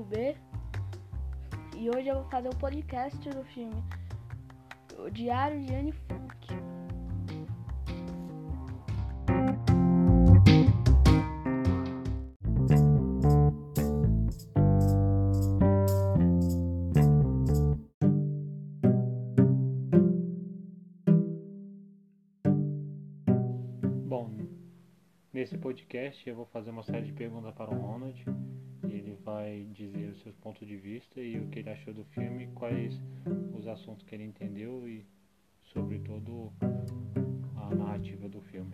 B. E hoje eu vou fazer o podcast do filme. O Diário de Anne nesse podcast eu vou fazer uma série de perguntas para o Ronald. Ele vai dizer os seus pontos de vista e o que ele achou do filme, quais os assuntos que ele entendeu e, sobretudo, a narrativa do filme.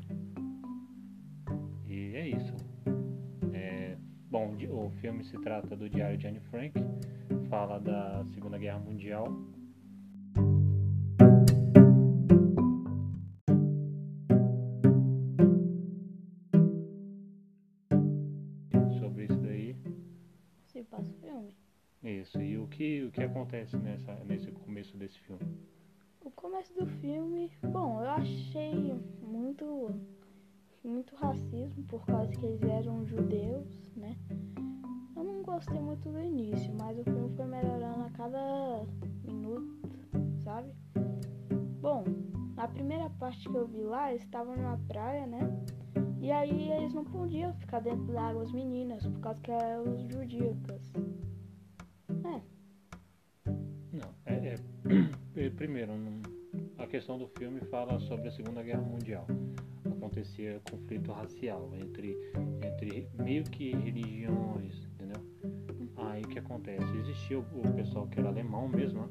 E é isso. É, bom, o filme se trata do Diário de Anne Frank, fala da Segunda Guerra Mundial. Que, o que acontece nessa, nesse começo desse filme? O começo do filme, bom, eu achei muito muito racismo por causa que eles eram judeus, né? Eu não gostei muito do início, mas o filme foi melhorando a cada minuto, sabe? Bom, na primeira parte que eu vi lá, eles estavam numa praia, né? E aí eles não podiam ficar dentro da água as meninas, por causa que eram os é, é- primeiro, a questão do filme fala sobre a Segunda Guerra Mundial. Acontecia conflito racial entre, entre meio que religiões, entendeu? Aí o que acontece? Existia o, o pessoal que era alemão mesmo, né?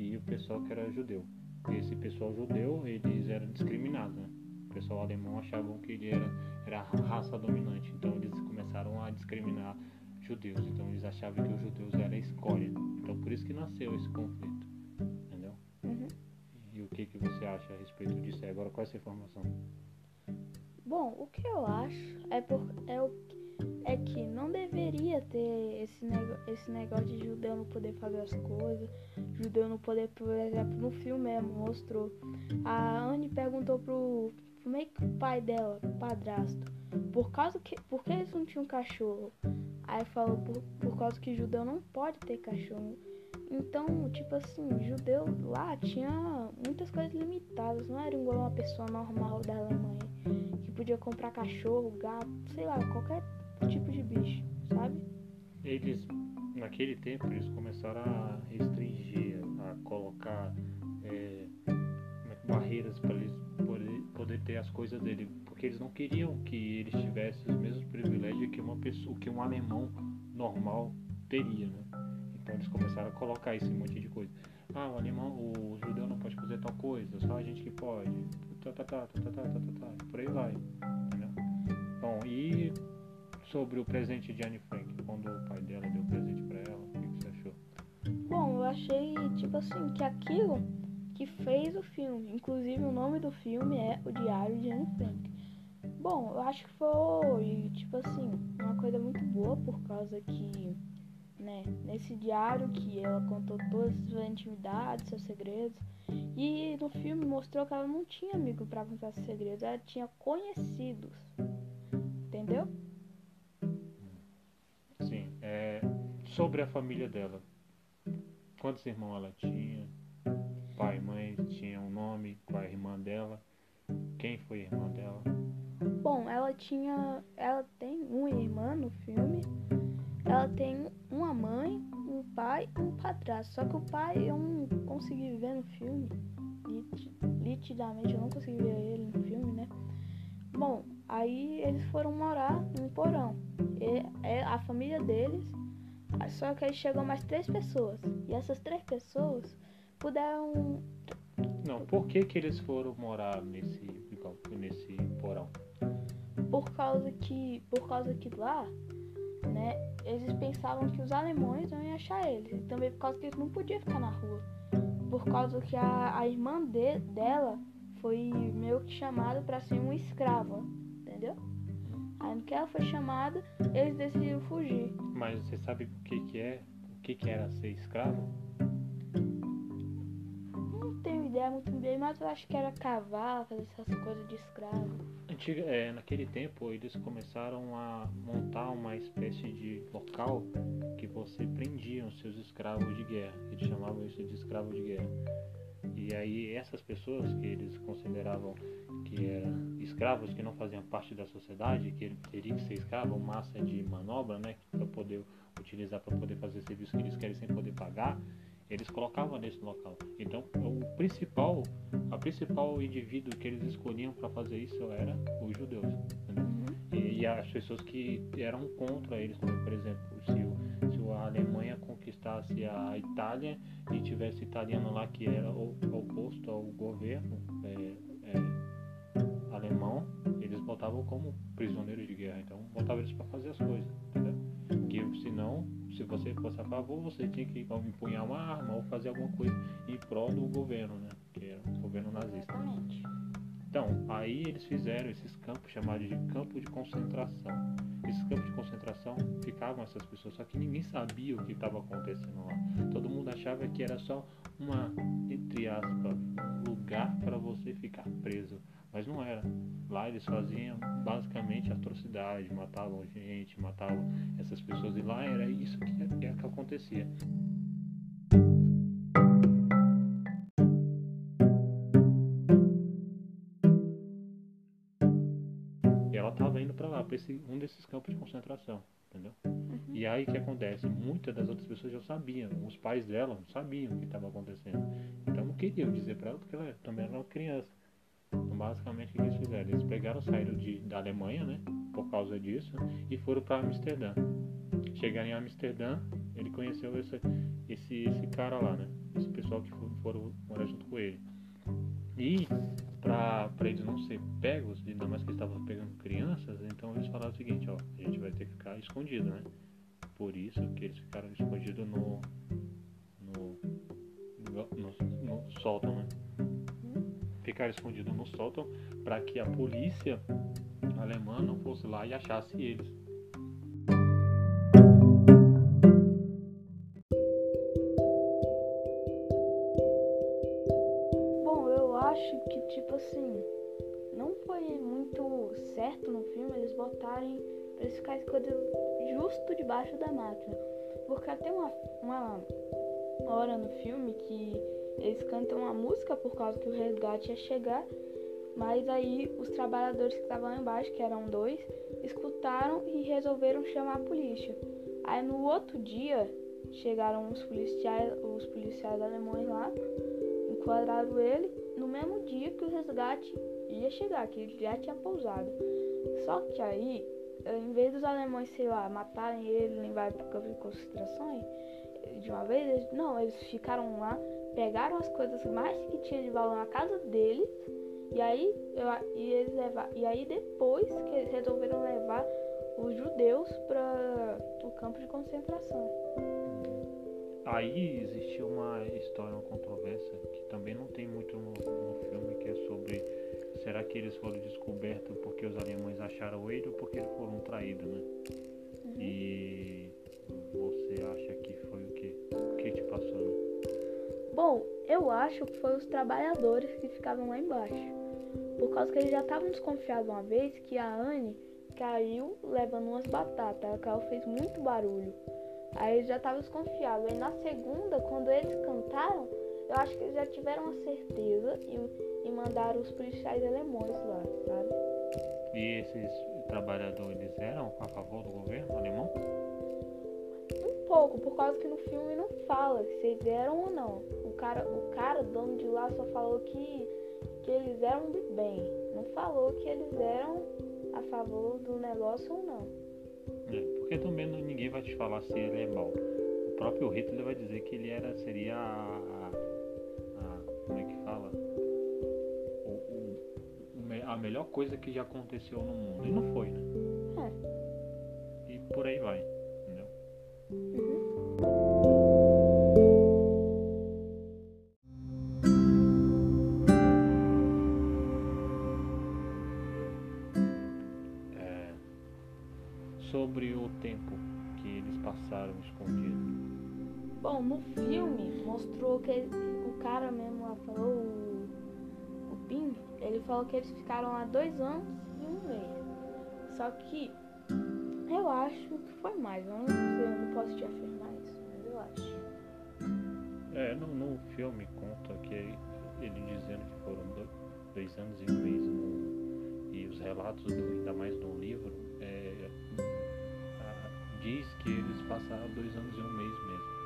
e o pessoal que era judeu. Esse pessoal judeu, eles eram discriminados, né? O pessoal alemão achavam que ele era, era a raça dominante, então eles começaram a discriminar judeus. Então eles achavam que os judeus eram a escória. Então por isso que nasceu esse conflito, você acha a respeito disso? Agora qual é essa informação? Bom, o que eu acho é, por, é, o, é que não deveria ter esse, esse negócio de judeu não poder fazer as coisas, judeu não poder, por exemplo, no filme mesmo mostrou. A Anne perguntou pro, meio que o pai dela, padrasto, por causa que. Por que eles não tinham cachorro? Aí falou por, por causa que judeu não pode ter cachorro. Então, tipo assim, judeu lá tinha muitas coisas limitadas, não era igual uma pessoa normal da Alemanha que podia comprar cachorro, gato, sei lá, qualquer tipo de bicho, sabe? Eles, naquele tempo, eles começaram a restringir, a colocar é, é barreiras para eles poder, poder ter as coisas dele, porque eles não queriam que eles tivessem os mesmos privilégios que uma pessoa, que um alemão normal teria, né? Então eles começaram a colocar esse monte de coisa. Ah, o alemão, o judeu não pode fazer tal coisa, só a gente que pode. Tá, tá, tá, tá, tá, tá, tá, tá, tá. Por aí vai. Entendeu? Bom, e sobre o presente de Anne Frank, quando o pai dela deu o presente para ela, o que você achou? Bom, eu achei, tipo assim, que aquilo que fez o filme, inclusive o nome do filme é O Diário de Anne Frank. Bom, eu acho que foi, tipo assim, uma coisa muito boa por causa que né, nesse diário que ela contou todas as suas intimidades, seus segredos. E no filme mostrou que ela não tinha amigo pra contar seus segredos, ela tinha conhecidos. Entendeu? Sim, é, sobre a família dela. Quantos irmãos ela tinha? Pai e mãe tinham um nome, qual é a irmã dela? Quem foi a irmã dela? Bom, ela tinha. Ela tem uma irmã no filme. Ela tem uma mãe, um pai e um padrasto. Só que o pai eu não consegui ver no filme. Nitidamente eu não consegui ver ele no filme, né? Bom, aí eles foram morar num porão. É a família deles. Só que aí chegou mais três pessoas. E essas três pessoas puderam Não, por que que eles foram morar nesse, nesse porão? por causa que por causa que lá, né, eles pensavam que os alemães não iam achar eles, e também por causa que eles não podiam ficar na rua. Por causa que a, a irmã de, dela foi meio que chamada para ser uma escrava, entendeu? Aí no que ela foi chamada, eles decidiram fugir. Mas você sabe o que que é? O que que, que era ser escravo? Não tenho ideia muito bem, mas eu acho que era cavalo, fazer essas coisas de escravo. Antiga, é, naquele tempo eles começaram a montar uma espécie de local que você prendia os seus escravos de guerra. Eles chamavam isso de escravo de guerra. E aí essas pessoas que eles consideravam que eram escravos, que não faziam parte da sociedade, que teriam que ser escravo, massa de manobra, né, para poder utilizar para poder fazer serviço que eles querem sem poder pagar, eles colocavam nesse local. Então, o principal, a principal indivíduo que eles escolhiam para fazer isso era os judeus, uhum. e, e, as pessoas que eram contra eles, como por exemplo, se, o, se a Alemanha conquistasse a Itália e tivesse italiano lá que era oposto ao governo é, é, alemão, eles botavam como prisioneiros de guerra. Então, botavam eles para fazer as coisas, entendeu? Que senão se você fosse a favor, você tinha que empunhar uma arma ou fazer alguma coisa em prol do governo, né? Que era o governo nazista. Exatamente. Então, aí eles fizeram esses campos chamados de campo de concentração. Esses campos de concentração ficavam essas pessoas, só que ninguém sabia o que estava acontecendo lá. Todo mundo achava que era só uma, entre aspas, um lugar para você ficar preso. Mas não era. Lá eles faziam basicamente atrocidade, matavam gente, matavam essas pessoas. E lá era isso que, é, que acontecia. E ela estava indo para lá, para um desses campos de concentração, entendeu? Uhum. E aí o que acontece? Muitas das outras pessoas já sabiam, os pais dela não sabiam o que estava acontecendo. Então não queriam dizer para ela porque ela também era uma criança. Então, basicamente, o que eles fizeram? Eles pegaram, saíram de, da Alemanha, né? Por causa disso, e foram para Amsterdã. Chegaram em Amsterdã, ele conheceu esse, esse, esse cara lá, né? Esse pessoal que foram morar junto com ele. E, para eles não serem pegos, ainda mais que estavam pegando crianças, então eles falaram o seguinte: ó, a gente vai ter que ficar escondido, né? Por isso que eles ficaram escondidos no, no, no, no, no sótão, né? Ficar escondido no sótão para que a polícia alemã não fosse lá e achasse eles. Bom, eu acho que tipo assim, não foi muito certo no filme eles botarem eles ficarem escondidos justo debaixo da máquina. Porque até uma, uma hora no filme que eles cantam uma música por causa que o resgate ia chegar, mas aí os trabalhadores que estavam lá embaixo, que eram dois, escutaram e resolveram chamar a polícia. Aí no outro dia chegaram os policiais, os policiais alemães lá, enquadraram ele no mesmo dia que o resgate ia chegar, que ele já tinha pousado. Só que aí, em vez dos alemães, sei lá, matarem ele, levarem para campo de concentração de uma vez, eles, não, eles ficaram lá pegaram as coisas mais que tinha de valor na casa deles e aí, eu, e, eles levar, e aí depois que eles resolveram levar os judeus para o campo de concentração. Aí existe uma história, uma controvérsia que também não tem muito no, no filme, que é sobre será que eles foram descobertos porque os alemães acharam ele ou porque eles foram traídos, né? Uhum. E Bom, eu acho que foi os trabalhadores que ficavam lá embaixo. Por causa que eles já estavam desconfiados uma vez que a Anne caiu levando umas batatas. Ela caiu, fez muito barulho. Aí eles já estavam desconfiados. Aí na segunda, quando eles cantaram, eu acho que eles já tiveram a certeza e, e mandaram os policiais alemães lá, sabe? E esses trabalhadores eram a favor do governo alemão? Pouco, por causa que no filme não fala se eles eram ou não. O cara, o cara, dono de lá, só falou que, que eles eram de bem. Não falou que eles eram a favor do negócio ou não. É, porque também ninguém vai te falar se ele é mal. O próprio Hitler vai dizer que ele era, seria a, a, a como é que fala? O, o, a melhor coisa que já aconteceu no mundo. E não foi, né? É. E por aí vai. Tempo que eles passaram escondidos. Bom, no filme mostrou que ele- o cara mesmo lá falou, o, o Pim, ele falou que eles ficaram lá dois anos e um mês. Só que eu acho que foi mais. Eu não eu não posso te afirmar isso, mas eu acho. É, no, no filme conta que ele dizendo que foram do- dois anos e um mês no- e os relatos, do, ainda mais no livro, é, diz que eles passaram dois anos e um mês mesmo.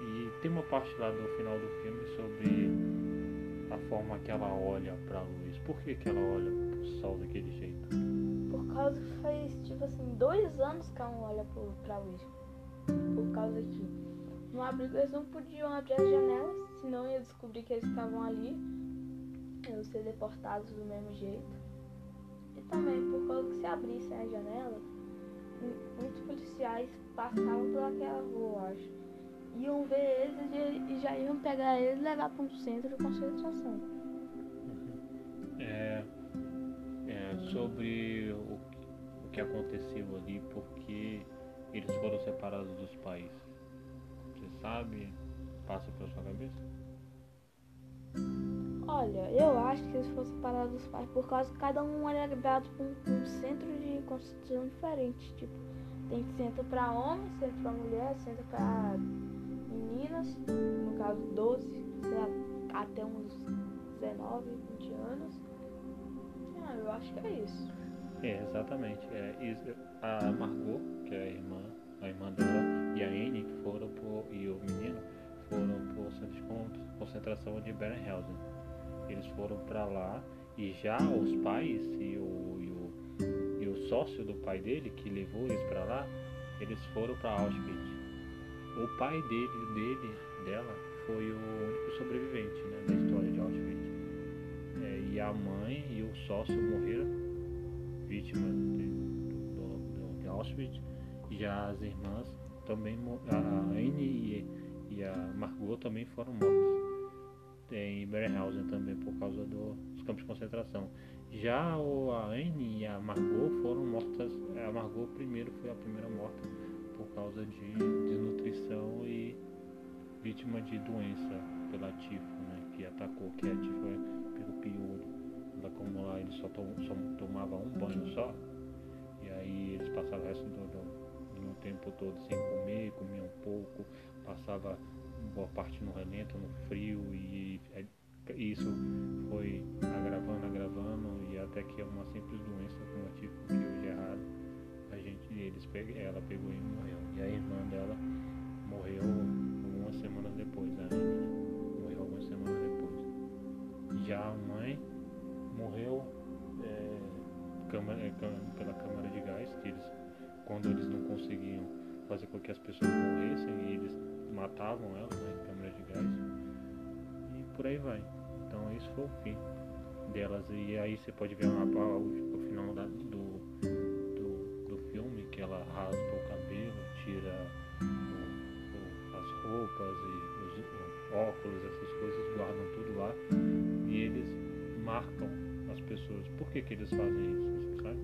E tem uma parte lá do final do filme sobre a forma que ela olha pra luz. Por que, que ela olha pro sol daquele jeito? Por causa que faz, tipo assim, dois anos que ela não olha pro, pra luz. Por causa que no abrigo eles não podiam abrir as janelas, senão ia descobrir que eles estavam ali. Iam ser deportados do mesmo jeito. E também por causa que se abrissem a janela, muitos policiais passavam pelaquela rua, eu acho. Iam ver eles e- já iam pegar eles e levar para um centro de concentração. É, é, sobre o, o que aconteceu ali, porque eles foram separados dos pais. Você sabe? Passa pela sua cabeça? Olha, eu acho que eles fossem separados dos pais por causa que cada um era levado para um, centro de constituição diferente. Tipo, tem centro para homens, centro para mulher, centro para meninas, no caso 12, sei lá, até uns 19, 20 anos. Ah, eu acho que é isso. É, exatamente. É, a Margot, que é a irmã, a irmã dela, e a Anne que foram pro, e o menino foram pro centro de con- concentração de Bergen-Belsen. Eles foram para lá e já os pais e o, e o, e o sócio do pai dele que levou eles para lá, eles foram para Auschwitz. O pai dele, dele, dela, foi o único sobrevivente né, da história de Auschwitz. É, e a mãe e o sócio morreram vítimas de, do, de Auschwitz. Já as irmãs também, a Anne e, e a Margot também foram mortas em Bergenhausen também por causa do- dos campos de concentração. Já o, a Anne e a Margot foram mortas, a Margot primeiro foi a primeira morta por causa de desnutrição e vítima de doença pela tifo, né, que atacou, que a tifo é pelo piolho. Ela como lá ele só, tom, só tomava um banho só, e aí eles passavam o resto do, do, do tempo todo sem comer, comiam um pouco, passava boa parte no relento, no frio, e é- isso foi agravando, agravando, e até que é uma simples doença tifo, que hoje é raro, a gente, eles ela pegou e morreu. E a irmã dela morreu algumas semanas depois, a Anne, né? morreu algumas semanas depois. Já a mãe morreu é, câmara- é, pela câmara de gás, que eles, quando eles não conseguiam fazer com que as pessoas morressem, eles matavam elas né, em câmara de gás. E por aí vai. Então esse foi o fim delas. E aí você pode ver uma, o, final da- do, do, do filme, que ela raspa o cabelo, tira o- o- as roupas e os óculos, essas coisas, guardam tudo lá. E eles marcam as pessoas. Por que, que eles fazem isso? Sabe?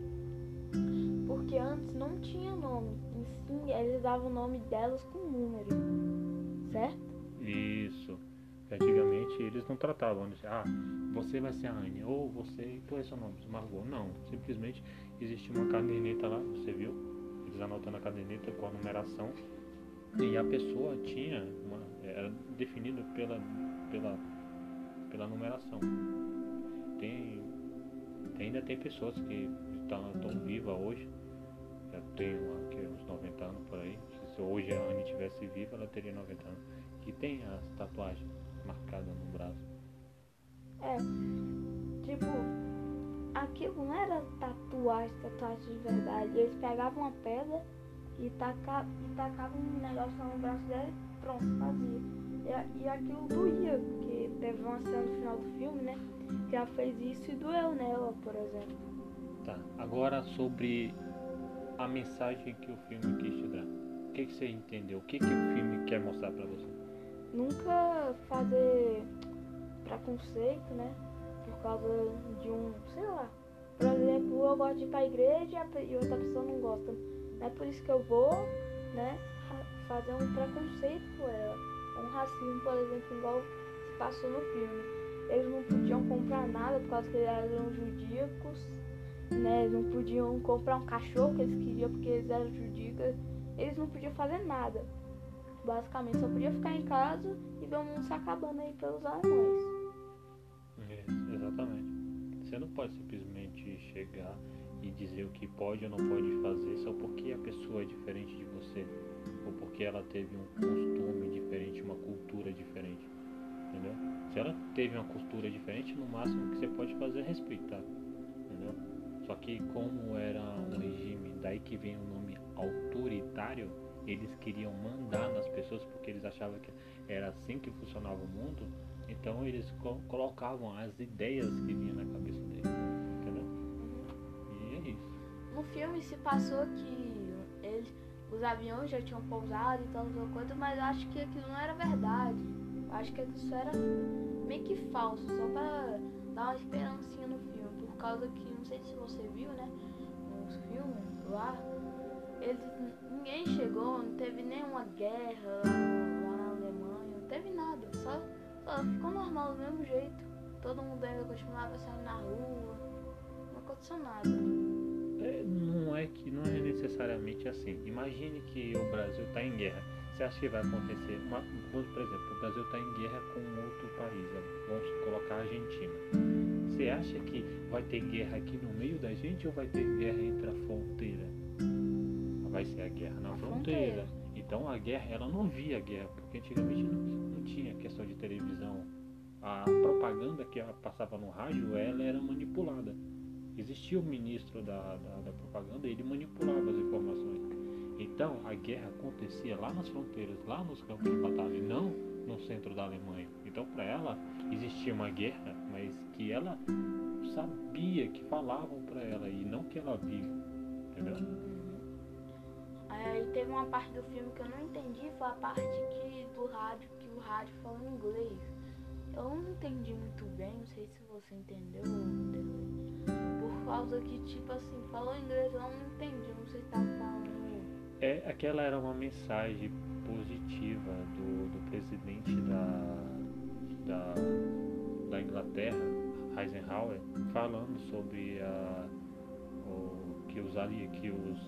Porque antes não tinha nome. E sim, eles davam o nome delas com número. Certo? Isso. Antigamente eles não tratavam de ah, você vai ser a Anne, ou você, qual é seu nome? Margot. Não, simplesmente existia uma caderneta lá, você viu? Eles anotando a caderneta com a numeração e a pessoa tinha uma, era definida pela, pela, pela numeração. Tem, ainda tem pessoas que estão, estão vivas hoje, já tem que, uns 90 anos por aí. Se hoje a Anne estivesse viva, ela teria 90 anos que tem as tatuagens marcadas no braço. É. Tipo, aquilo não era tatuagem, tatuagem de verdade. Eles pegavam uma pedra e, taca, e tacavam um negócio lá no braço dela e pronto, fazia. E, e aquilo doía, porque teve uma cena no final do filme, né? Que ela fez isso e doeu nela, por exemplo. Tá. Agora sobre a mensagem que o filme quis te dar. Que, que você entendeu? O que, que o filme quer mostrar pra você? Nunca fazer preconceito, né? Por causa de um, sei lá. Por exemplo, eu gosto de ir pra igreja e outra pessoa não gosta. Não é por isso que eu vou, né? fa- Fazer um preconceito com ela. racismo, por exemplo, igual se passou no filme. Eles não podiam comprar nada por causa que eles eram judiacos, né? Eles não podiam comprar um cachorro que eles queriam porque eles eram judiacos. Eles não podiam fazer nada. Basicamente, só podia ficar em casa e ver o mundo se acabando aí pelos alemães. Isso, exatamente. Você não pode simplesmente chegar e dizer o que pode ou não pode fazer só porque a pessoa é diferente de você ou porque ela teve um costume diferente, uma cultura diferente, entendeu? Se ela teve uma cultura diferente, no máximo que você pode fazer é respeitar, entendeu? Só que como era um regime, daí que vem o nome autoritário, eles queriam mandar nas pessoas porque eles achavam que era assim que funcionava o mundo, então eles co colocavam as ideias que vinham na cabeça deles, entendeu? E é isso. No filme se passou que eles, os aviões já tinham pousado e tal, tal coisa, mas eu acho que aquilo não era verdade. Eu acho que isso era meio que falso, só pra dar uma esperancinha no filme. Por causa que, não sei se você viu, né? Lá, eles, ninguém chegou, não teve nenhuma guerra lá, na Alemanha, não teve nada, só, só ficou normal do mesmo jeito. Todo mundo ainda continuava saindo na rua, não aconteceu nada. É, não é que não é necessariamente assim. Imagine que o Brasil está em guerra. Você acha que vai acontecer? Uma, por exemplo, o Brasil está em guerra com outro país. ó, Vamos colocar a Argentina. Você acha que vai ter guerra aqui no meio da gente ou vai ter guerra entre a fronteira? Vai ser a guerra na A fronteira. fronteira. Então a guerra, ela não via guerra, porque antigamente não, não tinha questão de televisão. A propaganda que ela passava no rádio, ela era manipulada. Existia o ministro da, da, da propaganda, ele manipulava as informações. Então a guerra acontecia lá nas fronteiras, lá nos campos de batalha, e não no centro da Alemanha. Então para ela existia uma guerra, mas que ela sabia que falavam para ela e não que ela viu, entendeu? Aí teve uma parte do filme que eu não entendi, foi a parte que do rádio, que o rádio falou em inglês. Eu não entendi muito bem, não sei se você entendeu. Por causa que, tipo assim, falou inglês, eu não entendi, não sei se tava falando. É, aquela era uma mensagem positiva do, do presidente da, da, da Inglaterra, Eisenhower, falando sobre a, o, que, os, ali- que os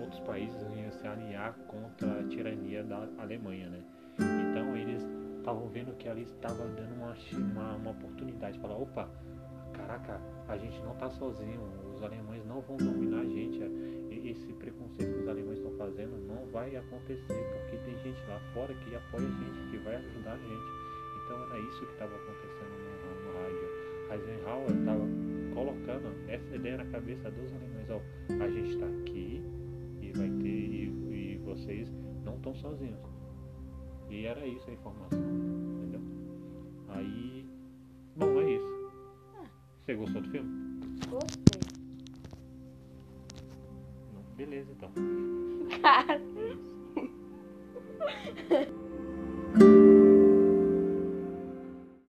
outros países iam se alinhar contra a tirania da Alemanha, né? Então eles estavam vendo que ali estava dando uma, uma, uma oportunidade de falar, opa, caraca, a gente não está sozinho, os alemães não vão dominar a gente, e- esse preconceito que os alemães estão fazendo não vai acontecer, porque tem gente lá fora que apoia a gente, que vai ajudar a gente. Então era isso que estava acontecendo rádio. Eisenhower estava colocando essa ideia na cabeça dos alemães, ó, a gente está aqui e vai ter, e, e vocês não estão sozinhos. E era isso a informação, entendeu? Aí, bom, é isso. Você gostou do filme? Gostei. Beleza, então. Cara. É isso.